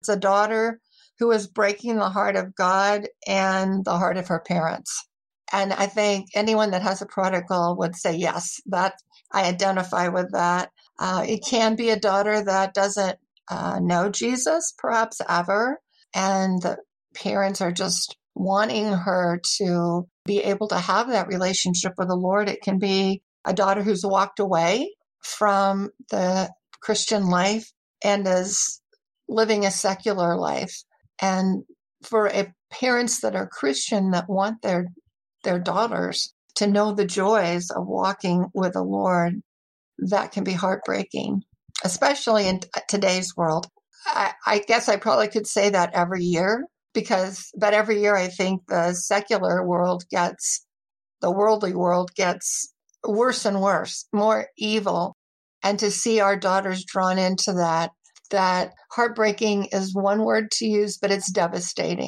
It's a daughter who is breaking the heart of God and the heart of her parents. And I think anyone that has a prodigal would say, yes, that I identify with that. Uh, it can be a daughter that doesn't uh, know Jesus, perhaps ever, and the parents are just wanting her to be able to have that relationship with the Lord. It can be a daughter who's walked away from the Christian life and is living a secular life. And for parents that are Christian that want their their daughters to know the joys of walking with the Lord, that can be heartbreaking, especially in today's world. I, I guess I probably could say that every year because, but every year I think the secular world gets, the worldly world gets worse and worse, more evil. And to see our daughters drawn into that, that heartbreaking is one word to use, but it's devastating.